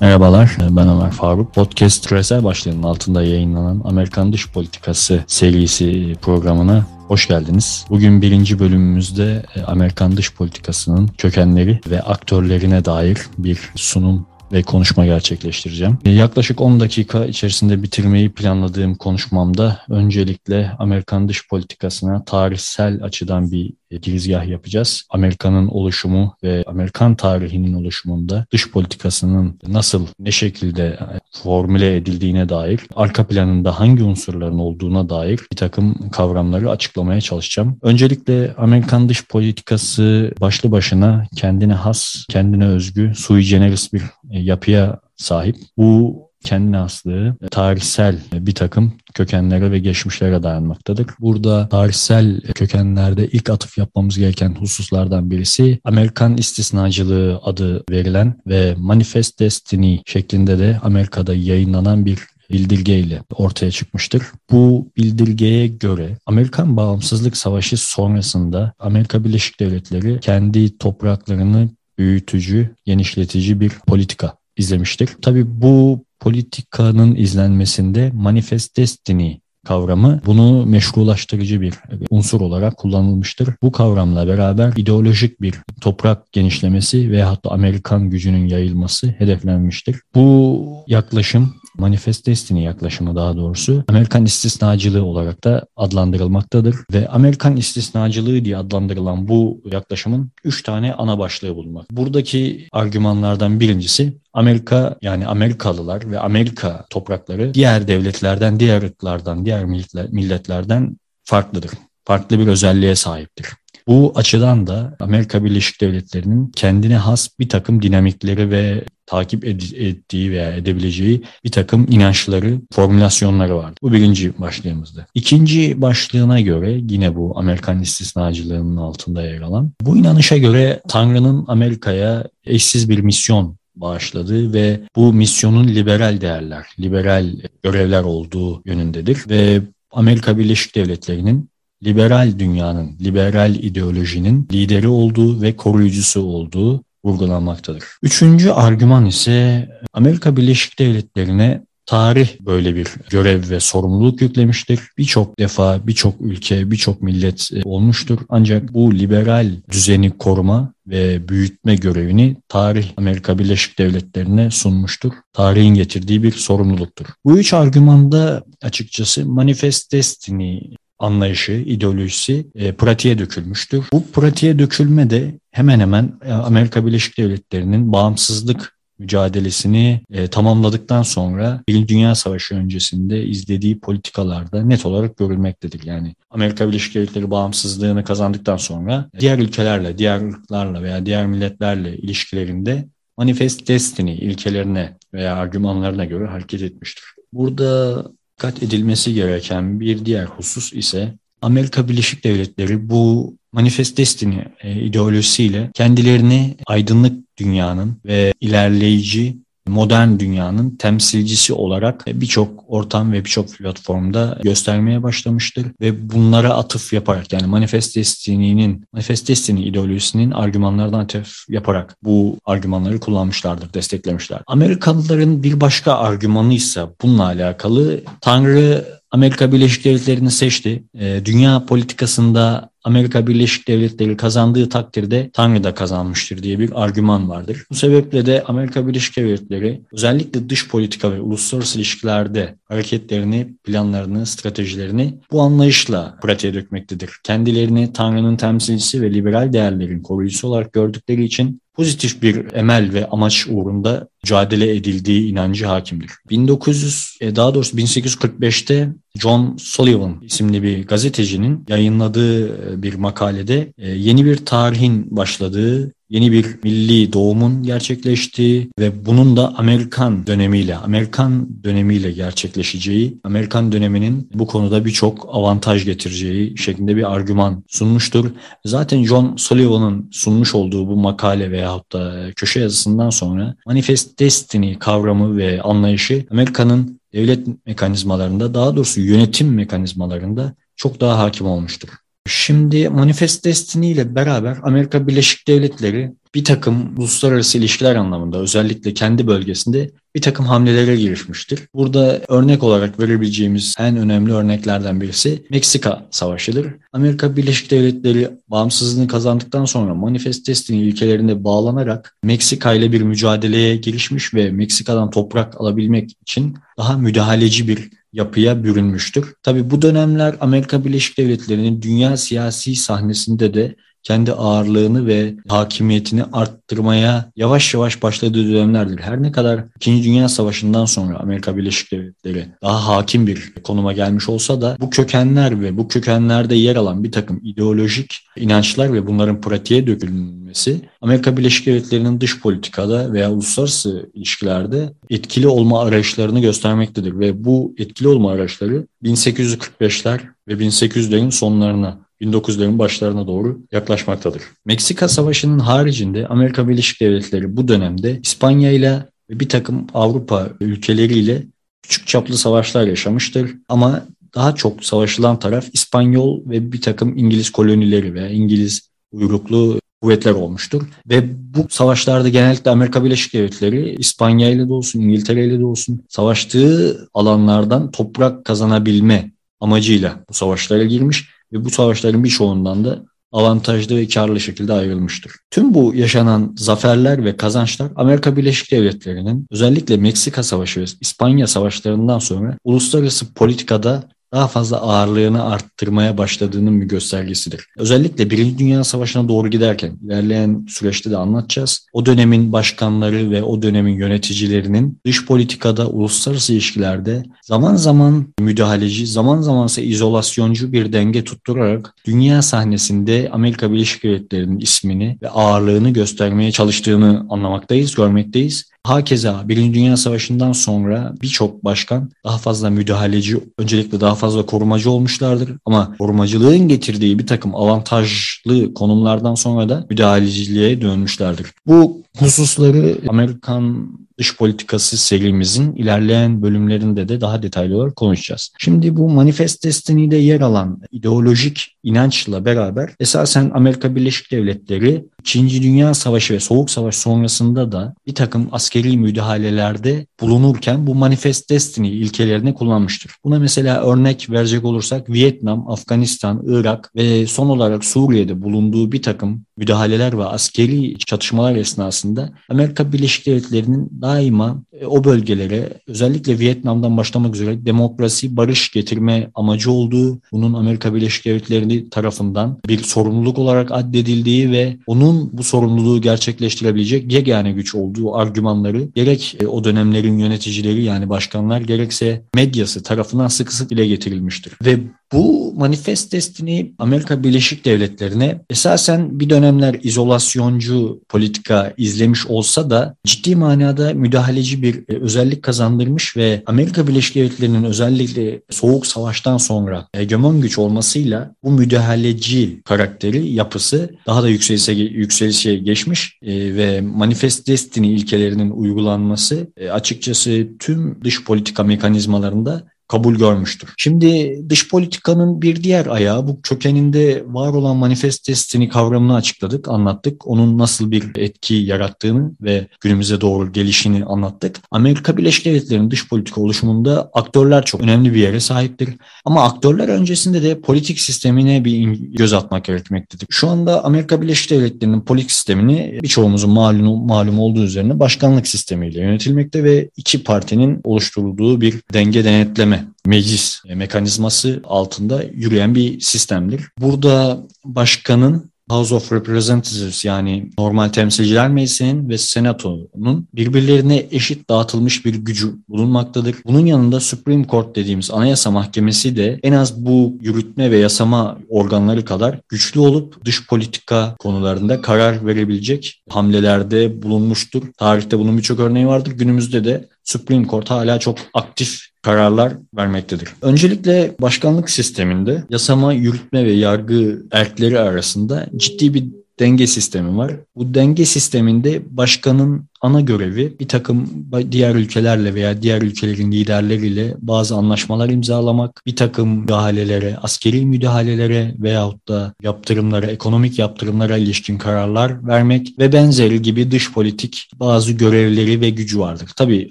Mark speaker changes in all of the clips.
Speaker 1: Merhabalar, ben Ömer Faruk. Podcast küresel başlığının altında yayınlanan Amerikan Dış Politikası serisi programına Hoş geldiniz. Bugün birinci bölümümüzde e, Amerikan dış politikasının kökenleri ve aktörlerine dair bir sunum ve konuşma gerçekleştireceğim. E, yaklaşık 10 dakika içerisinde bitirmeyi planladığım konuşmamda öncelikle Amerikan dış politikasına tarihsel açıdan bir girizgah yapacağız. Amerika'nın oluşumu ve Amerikan tarihinin oluşumunda dış politikasının nasıl, ne şekilde e, formüle edildiğine dair, arka planında hangi unsurların olduğuna dair bir takım kavramları açıklamaya çalışacağım. Öncelikle Amerikan dış politikası başlı başına kendine has, kendine özgü, sui generis bir e, yapıya sahip. Bu kendine haslığı tarihsel bir takım kökenlere ve geçmişlere dayanmaktadır. Burada tarihsel kökenlerde ilk atıf yapmamız gereken hususlardan birisi Amerikan istisnacılığı adı verilen ve Manifest Destiny şeklinde de Amerika'da yayınlanan bir bildirgeyle ortaya çıkmıştır. Bu bildirgeye göre Amerikan Bağımsızlık Savaşı sonrasında Amerika Birleşik Devletleri kendi topraklarını büyütücü, genişletici bir politika izlemiştir. Tabii bu politikanın izlenmesinde Manifest Destiny kavramı bunu meşrulaştırıcı bir unsur olarak kullanılmıştır. Bu kavramla beraber ideolojik bir toprak genişlemesi ve hatta Amerikan gücünün yayılması hedeflenmiştir. Bu yaklaşım Manifest Destiny yaklaşımı daha doğrusu Amerikan istisnacılığı olarak da adlandırılmaktadır. Ve Amerikan istisnacılığı diye adlandırılan bu yaklaşımın üç tane ana başlığı bulunmak. Buradaki argümanlardan birincisi Amerika yani Amerikalılar ve Amerika toprakları diğer devletlerden, diğer ırklardan, diğer milletlerden farklıdır. Farklı bir özelliğe sahiptir. Bu açıdan da Amerika Birleşik Devletleri'nin kendine has bir takım dinamikleri ve takip ed- ettiği veya edebileceği bir takım inançları, formülasyonları vardı. Bu birinci başlığımızdı. İkinci başlığına göre yine bu Amerikan istisnacılığının altında yer alan bu inanışa göre Tanrı'nın Amerika'ya eşsiz bir misyon bağışladığı ve bu misyonun liberal değerler, liberal görevler olduğu yönündedir ve Amerika Birleşik Devletleri'nin liberal dünyanın, liberal ideolojinin lideri olduğu ve koruyucusu olduğu vurgulanmaktadır. Üçüncü argüman ise Amerika Birleşik Devletleri'ne tarih böyle bir görev ve sorumluluk yüklemiştir. Birçok defa birçok ülke, birçok millet e, olmuştur. Ancak bu liberal düzeni koruma ve büyütme görevini tarih Amerika Birleşik Devletleri'ne sunmuştur. Tarihin getirdiği bir sorumluluktur. Bu üç argümanda açıkçası Manifest Destiny anlayışı, ideolojisi e, pratiğe dökülmüştür. Bu pratiğe dökülme de hemen hemen e, Amerika Birleşik Devletleri'nin bağımsızlık mücadelesini e, tamamladıktan sonra Birinci Dünya Savaşı öncesinde izlediği politikalarda net olarak görülmektedir. Yani Amerika Birleşik Devletleri bağımsızlığını kazandıktan sonra diğer ülkelerle, diğer ırklarla veya diğer milletlerle ilişkilerinde Manifest Destiny ilkelerine veya argümanlarına göre hareket etmiştir. Burada dikkat edilmesi gereken bir diğer husus ise Amerika Birleşik Devletleri bu Manifest Destiny e, ideolojisiyle kendilerini aydınlık dünyanın ve ilerleyici modern dünyanın temsilcisi olarak birçok ortam ve birçok platformda göstermeye başlamıştır ve bunlara atıf yaparak yani Manifest Destiny'nin Manifest Destiny ideolojisinin argümanlardan atıf yaparak bu argümanları kullanmışlardır, desteklemişler. Amerikalıların bir başka argümanı ise bununla alakalı Tanrı Amerika Birleşik Devletleri'ni seçti. E, dünya politikasında Amerika Birleşik Devletleri kazandığı takdirde Tanrı da kazanmıştır diye bir argüman vardır. Bu sebeple de Amerika Birleşik Devletleri özellikle dış politika ve uluslararası ilişkilerde hareketlerini, planlarını, stratejilerini bu anlayışla pratiğe dökmektedir. Kendilerini Tanrı'nın temsilcisi ve liberal değerlerin koruyucusu olarak gördükleri için pozitif bir emel ve amaç uğrunda mücadele edildiği inancı hakimdir. 1900 e, daha doğrusu 1845'te John Sullivan isimli bir gazetecinin yayınladığı e, bir makalede e, yeni bir tarihin başladığı yeni bir milli doğumun gerçekleştiği ve bunun da Amerikan dönemiyle, Amerikan dönemiyle gerçekleşeceği, Amerikan döneminin bu konuda birçok avantaj getireceği şeklinde bir argüman sunmuştur. Zaten John Sullivan'ın sunmuş olduğu bu makale veyahut da köşe yazısından sonra Manifest Destiny kavramı ve anlayışı Amerika'nın devlet mekanizmalarında daha doğrusu yönetim mekanizmalarında çok daha hakim olmuştur. Şimdi Manifest Destiny ile beraber Amerika Birleşik Devletleri bir takım uluslararası ilişkiler anlamında özellikle kendi bölgesinde bir takım hamlelere girişmiştir. Burada örnek olarak verebileceğimiz en önemli örneklerden birisi Meksika Savaşı'dır. Amerika Birleşik Devletleri bağımsızlığını kazandıktan sonra Manifest Destiny ilkelerine bağlanarak Meksika ile bir mücadeleye girişmiş ve Meksika'dan toprak alabilmek için daha müdahaleci bir yapıya bürünmüştür. Tabi bu dönemler Amerika Birleşik Devletleri'nin dünya siyasi sahnesinde de kendi ağırlığını ve hakimiyetini arttırmaya yavaş yavaş başladığı dönemlerdir. Her ne kadar İkinci Dünya Savaşı'ndan sonra Amerika Birleşik Devletleri daha hakim bir konuma gelmiş olsa da bu kökenler ve bu kökenlerde yer alan bir takım ideolojik inançlar ve bunların pratiğe dökülmesi Amerika Birleşik Devletleri'nin dış politikada veya uluslararası ilişkilerde etkili olma arayışlarını göstermektedir ve bu etkili olma araçları 1845'ler ve 1800'lerin sonlarına 1900'lerin başlarına doğru yaklaşmaktadır. Meksika Savaşı'nın haricinde Amerika Birleşik Devletleri bu dönemde İspanya ile ve bir takım Avrupa ülkeleriyle küçük çaplı savaşlar yaşamıştır. Ama daha çok savaşılan taraf İspanyol ve bir takım İngiliz kolonileri veya İngiliz uyruklu kuvvetler olmuştur. Ve bu savaşlarda genellikle Amerika Birleşik Devletleri İspanya ile de olsun, İngiltere ile de olsun savaştığı alanlardan toprak kazanabilme amacıyla bu savaşlara girmiş ve bu savaşların birçoğundan da avantajlı ve karlı şekilde ayrılmıştır. Tüm bu yaşanan zaferler ve kazançlar Amerika Birleşik Devletleri'nin özellikle Meksika Savaşı ve İspanya Savaşlarından sonra uluslararası politikada daha fazla ağırlığını arttırmaya başladığının bir göstergesidir. Özellikle Birinci Dünya Savaşı'na doğru giderken ilerleyen süreçte de anlatacağız. O dönemin başkanları ve o dönemin yöneticilerinin dış politikada, uluslararası ilişkilerde zaman zaman müdahaleci, zaman zaman ise izolasyoncu bir denge tutturarak dünya sahnesinde Amerika Birleşik Devletleri'nin ismini ve ağırlığını göstermeye çalıştığını anlamaktayız, görmekteyiz. Hakeza Birinci Dünya Savaşı'ndan sonra birçok başkan daha fazla müdahaleci, öncelikle daha fazla korumacı olmuşlardır. Ama korumacılığın getirdiği bir takım avantajlı konumlardan sonra da müdahaleciliğe dönmüşlerdir. Bu hususları Amerikan dış politikası serimizin ilerleyen bölümlerinde de daha detaylı olarak konuşacağız. Şimdi bu Manifest Destiny'de yer alan ideolojik inançla beraber esasen Amerika Birleşik Devletleri İkinci Dünya Savaşı ve Soğuk Savaş sonrasında da bir takım askeri müdahalelerde bulunurken bu Manifest Destiny ilkelerini kullanmıştır. Buna mesela örnek verecek olursak Vietnam, Afganistan, Irak ve son olarak Suriye'de bulunduğu bir takım müdahaleler ve askeri çatışmalar esnasında Amerika Birleşik Devletleri'nin daima e, o bölgelere özellikle Vietnam'dan başlamak üzere demokrasi, barış getirme amacı olduğu, bunun Amerika Birleşik Devletleri tarafından bir sorumluluk olarak addedildiği ve onun bu sorumluluğu gerçekleştirebilecek yegane güç olduğu argümanları gerek e, o dönemlerin yöneticileri yani başkanlar gerekse medyası tarafından sıkı sık dile getirilmiştir. Ve bu Manifest Destiny Amerika Birleşik Devletleri'ne esasen bir dönemler izolasyoncu politika izlemiş olsa da ciddi manada müdahaleci bir e, özellik kazandırmış ve Amerika Birleşik Devletleri'nin özellikle Soğuk Savaş'tan sonra hegemon güç olmasıyla bu müdahaleci karakteri, yapısı daha da yükselişe, yükselişe geçmiş e, ve Manifest Destiny ilkelerinin uygulanması e, açıkçası tüm dış politika mekanizmalarında kabul görmüştür. Şimdi dış politikanın bir diğer ayağı bu kökeninde var olan manifest destini kavramını açıkladık, anlattık. Onun nasıl bir etki yarattığını ve günümüze doğru gelişini anlattık. Amerika Birleşik Devletleri'nin dış politika oluşumunda aktörler çok önemli bir yere sahiptir. Ama aktörler öncesinde de politik sistemine bir göz atmak gerekmektedir. Şu anda Amerika Birleşik Devletleri'nin politik sistemini birçoğumuzun malum, malum olduğu üzerine başkanlık sistemiyle yönetilmekte ve iki partinin oluşturulduğu bir denge denetleme meclis mekanizması altında yürüyen bir sistemdir. Burada başkanın House of Representatives yani normal temsilciler meclisinin ve senatonun birbirlerine eşit dağıtılmış bir gücü bulunmaktadır. Bunun yanında Supreme Court dediğimiz anayasa mahkemesi de en az bu yürütme ve yasama organları kadar güçlü olup dış politika konularında karar verebilecek hamlelerde bulunmuştur. Tarihte bunun birçok örneği vardır. Günümüzde de Supreme Court hala çok aktif kararlar vermektedir. Öncelikle başkanlık sisteminde yasama, yürütme ve yargı erkleri arasında ciddi bir denge sistemi var. Bu denge sisteminde başkanın ana görevi bir takım diğer ülkelerle veya diğer ülkelerin liderleriyle bazı anlaşmalar imzalamak, bir takım müdahalelere, askeri müdahalelere veyahut da yaptırımlara, ekonomik yaptırımlara ilişkin kararlar vermek ve benzeri gibi dış politik bazı görevleri ve gücü vardır. Tabii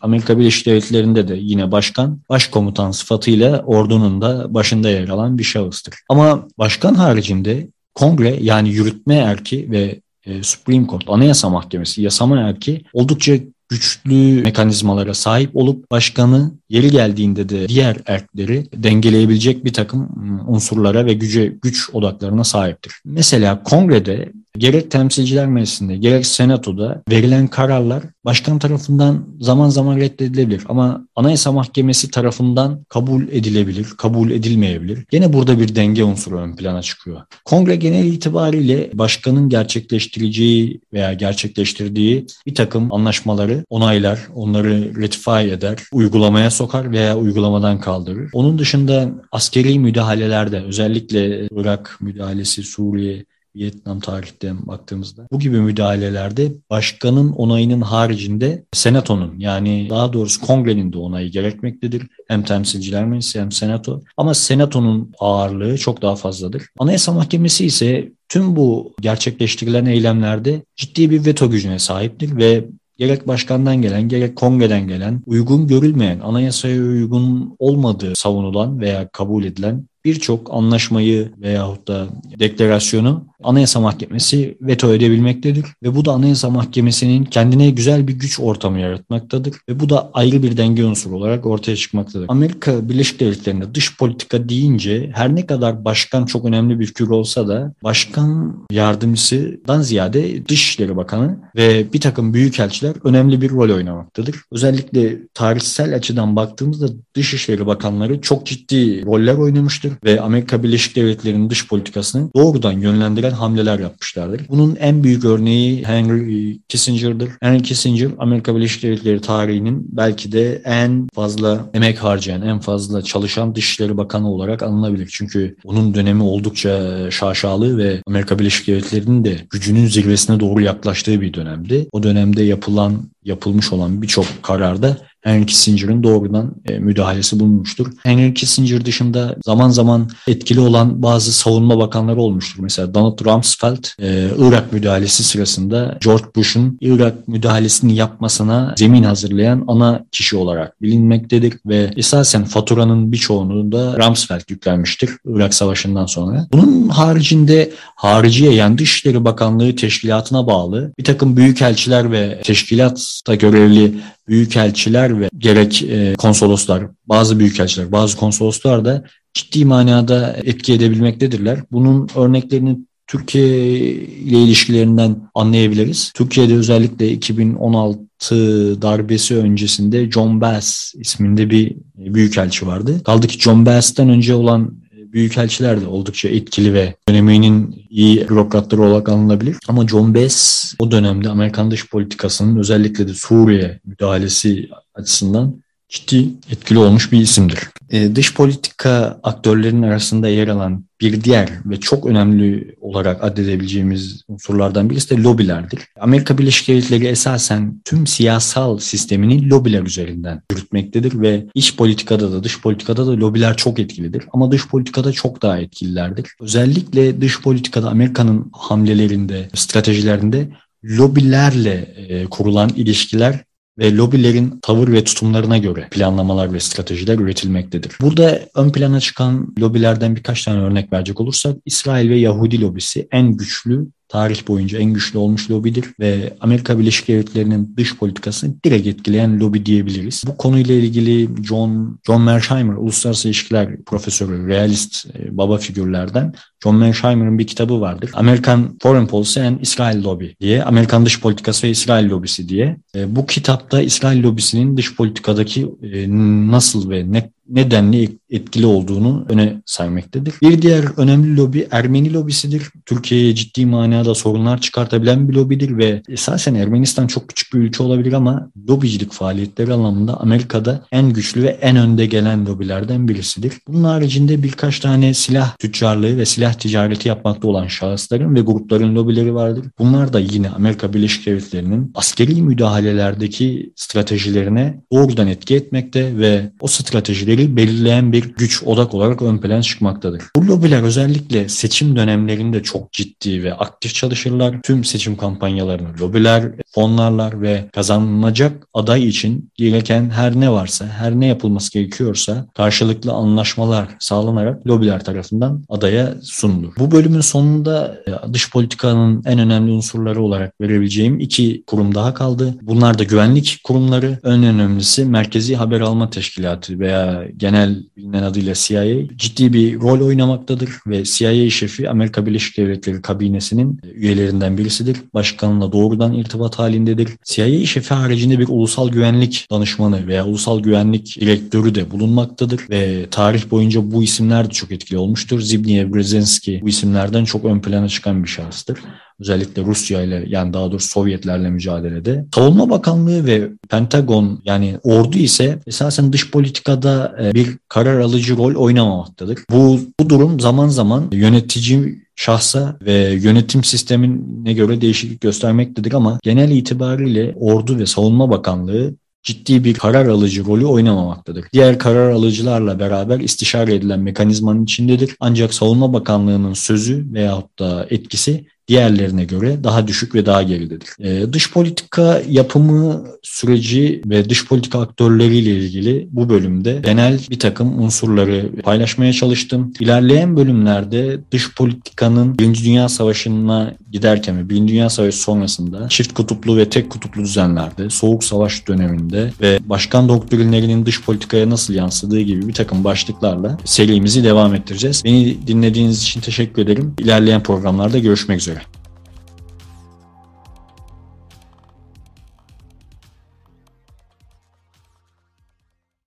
Speaker 1: Amerika Birleşik Devletleri'nde de yine başkan, başkomutan sıfatıyla ordunun da başında yer alan bir şahıstır. Ama başkan haricinde kongre yani yürütme erki ve e, Supreme Court, Anayasa Mahkemesi, yasama erki oldukça güçlü mekanizmalara sahip olup başkanı yeri geldiğinde de diğer erkleri dengeleyebilecek bir takım ıı, unsurlara ve güce güç odaklarına sahiptir. Mesela kongrede gerek temsilciler meclisinde gerek senatoda verilen kararlar başkan tarafından zaman zaman reddedilebilir ama anayasa mahkemesi tarafından kabul edilebilir, kabul edilmeyebilir. Gene burada bir denge unsuru ön plana çıkıyor. Kongre genel itibariyle başkanın gerçekleştireceği veya gerçekleştirdiği bir takım anlaşmaları onaylar, onları ratify eder, uygulamaya sokar veya uygulamadan kaldırır. Onun dışında askeri müdahalelerde özellikle Irak müdahalesi, Suriye, Vietnam tarihte baktığımızda bu gibi müdahalelerde başkanın onayının haricinde senatonun yani daha doğrusu kongrenin de onayı gerekmektedir. Hem temsilciler meclisi hem senato ama senatonun ağırlığı çok daha fazladır. Anayasa Mahkemesi ise tüm bu gerçekleştirilen eylemlerde ciddi bir veto gücüne sahiptir ve gerek başkandan gelen gerek kongreden gelen uygun görülmeyen anayasaya uygun olmadığı savunulan veya kabul edilen birçok anlaşmayı veyahut da deklarasyonu Anayasa Mahkemesi veto edebilmektedir ve bu da Anayasa Mahkemesi'nin kendine güzel bir güç ortamı yaratmaktadır ve bu da ayrı bir denge unsuru olarak ortaya çıkmaktadır. Amerika Birleşik Devletleri'nde dış politika deyince her ne kadar başkan çok önemli bir figür olsa da başkan yardımcısından ziyade Dışişleri Bakanı ve bir takım büyükelçiler önemli bir rol oynamaktadır. Özellikle tarihsel açıdan baktığımızda Dışişleri Bakanları çok ciddi roller oynamıştır ve Amerika Birleşik Devletleri'nin dış politikasını doğrudan yönlendiren hamleler yapmışlardır. Bunun en büyük örneği Henry Kissinger'dır. Henry Kissinger Amerika Birleşik Devletleri tarihinin belki de en fazla emek harcayan, en fazla çalışan Dışişleri Bakanı olarak anılabilir. Çünkü onun dönemi oldukça şaşalı ve Amerika Birleşik Devletleri'nin de gücünün zirvesine doğru yaklaştığı bir dönemdi. O dönemde yapılan yapılmış olan birçok kararda Henry Kissinger'ın doğrudan e, müdahalesi bulunmuştur. Henry Kissinger dışında zaman zaman etkili olan bazı savunma bakanları olmuştur. Mesela Donald Rumsfeld e, Irak müdahalesi sırasında George Bush'un Irak müdahalesini yapmasına zemin hazırlayan ana kişi olarak bilinmektedir ve esasen faturanın birçoğunu da Rumsfeld yüklenmiştir Irak Savaşı'ndan sonra. Bunun haricinde hariciye yani Dışişleri Bakanlığı teşkilatına bağlı bir takım büyükelçiler ve teşkilatta görevli büyükelçiler ve gerek e, konsoloslar, bazı büyükelçiler, bazı konsoloslar da ciddi manada etki edebilmektedirler. Bunun örneklerini Türkiye ile ilişkilerinden anlayabiliriz. Türkiye'de özellikle 2016 darbesi öncesinde John Bass isminde bir büyükelçi vardı. Kaldı ki John Bass'tan önce olan büyükelçiler de oldukça etkili ve döneminin iyi bürokratları olarak anılabilir. Ama John Bass o dönemde Amerikan dış politikasının özellikle de Suriye müdahalesi açısından ciddi etkili olmuş bir isimdir. E, dış politika aktörlerinin arasında yer alan bir diğer ve çok önemli olarak addedebileceğimiz unsurlardan birisi de lobilerdir. Amerika Birleşik Devletleri esasen tüm siyasal sistemini lobiler üzerinden yürütmektedir ve iç politikada da dış politikada da lobiler çok etkilidir. Ama dış politikada çok daha etkililerdir. Özellikle dış politikada Amerika'nın hamlelerinde, stratejilerinde lobilerle e, kurulan ilişkiler ve lobilerin tavır ve tutumlarına göre planlamalar ve stratejiler üretilmektedir. Burada ön plana çıkan lobilerden birkaç tane örnek verecek olursak İsrail ve Yahudi lobisi en güçlü tarih boyunca en güçlü olmuş lobidir ve Amerika Birleşik Devletleri'nin dış politikasını direkt etkileyen lobi diyebiliriz. Bu konuyla ilgili John John Mersheimer, uluslararası ilişkiler profesörü, realist e, baba figürlerden John Mersheimer'ın bir kitabı vardır. Amerikan Foreign Policy and İsrail Lobby diye, Amerikan dış politikası ve İsrail lobisi diye. E, bu kitapta İsrail lobisinin dış politikadaki e, nasıl ve ne nedenli etkili olduğunu öne sermektedir. Bir diğer önemli lobi Ermeni lobisidir. Türkiye'ye ciddi manada sorunlar çıkartabilen bir lobidir ve esasen Ermenistan çok küçük bir ülke olabilir ama lobicilik faaliyetleri anlamında Amerika'da en güçlü ve en önde gelen lobilerden birisidir. Bunun haricinde birkaç tane silah tüccarlığı ve silah ticareti yapmakta olan şahısların ve grupların lobileri vardır. Bunlar da yine Amerika Birleşik Devletleri'nin askeri müdahalelerdeki stratejilerine doğrudan etki etmekte ve o stratejileri belirleyen bir güç odak olarak ön plana çıkmaktadır. Bu lobiler özellikle seçim dönemlerinde çok ciddi ve aktif çalışırlar. Tüm seçim kampanyalarını lobiler, fonlarlar ve kazanılacak aday için gereken her ne varsa, her ne yapılması gerekiyorsa karşılıklı anlaşmalar sağlanarak lobiler tarafından adaya sunulur. Bu bölümün sonunda e, dış politikanın en önemli unsurları olarak verebileceğim iki kurum daha kaldı. Bunlar da güvenlik kurumları. En önemlisi Merkezi Haber Alma Teşkilatı veya genel bilinen adıyla CIA ciddi bir rol oynamaktadır ve CIA şefi Amerika Birleşik Devletleri kabinesinin üyelerinden birisidir. Başkanla doğrudan irtibat halindedir. CIA şefi haricinde bir ulusal güvenlik danışmanı veya ulusal güvenlik direktörü de bulunmaktadır ve tarih boyunca bu isimler de çok etkili olmuştur. Zbigniew Brzezinski bu isimlerden çok ön plana çıkan bir şahıstır özellikle Rusya ile yani daha doğrusu Sovyetlerle mücadelede. Savunma Bakanlığı ve Pentagon yani ordu ise esasen dış politikada e, bir karar alıcı rol oynamamaktadır. Bu, bu durum zaman zaman yönetici şahsa ve yönetim sistemine göre değişiklik göstermektedir ama genel itibariyle Ordu ve Savunma Bakanlığı ciddi bir karar alıcı rolü oynamamaktadır. Diğer karar alıcılarla beraber istişare edilen mekanizmanın içindedir. Ancak Savunma Bakanlığı'nın sözü veyahut da etkisi diğerlerine göre daha düşük ve daha geridedir. E, dış politika yapımı süreci ve dış politika aktörleriyle ilgili bu bölümde genel bir takım unsurları paylaşmaya çalıştım. İlerleyen bölümlerde dış politikanın Birinci Dünya Savaşı'na giderken ve Birinci Dünya Savaşı sonrasında çift kutuplu ve tek kutuplu düzenlerde, Soğuk Savaş döneminde ve başkan doktrinlerinin dış politikaya nasıl yansıdığı gibi bir takım başlıklarla serimizi devam ettireceğiz. Beni dinlediğiniz için teşekkür ederim. İlerleyen programlarda görüşmek üzere.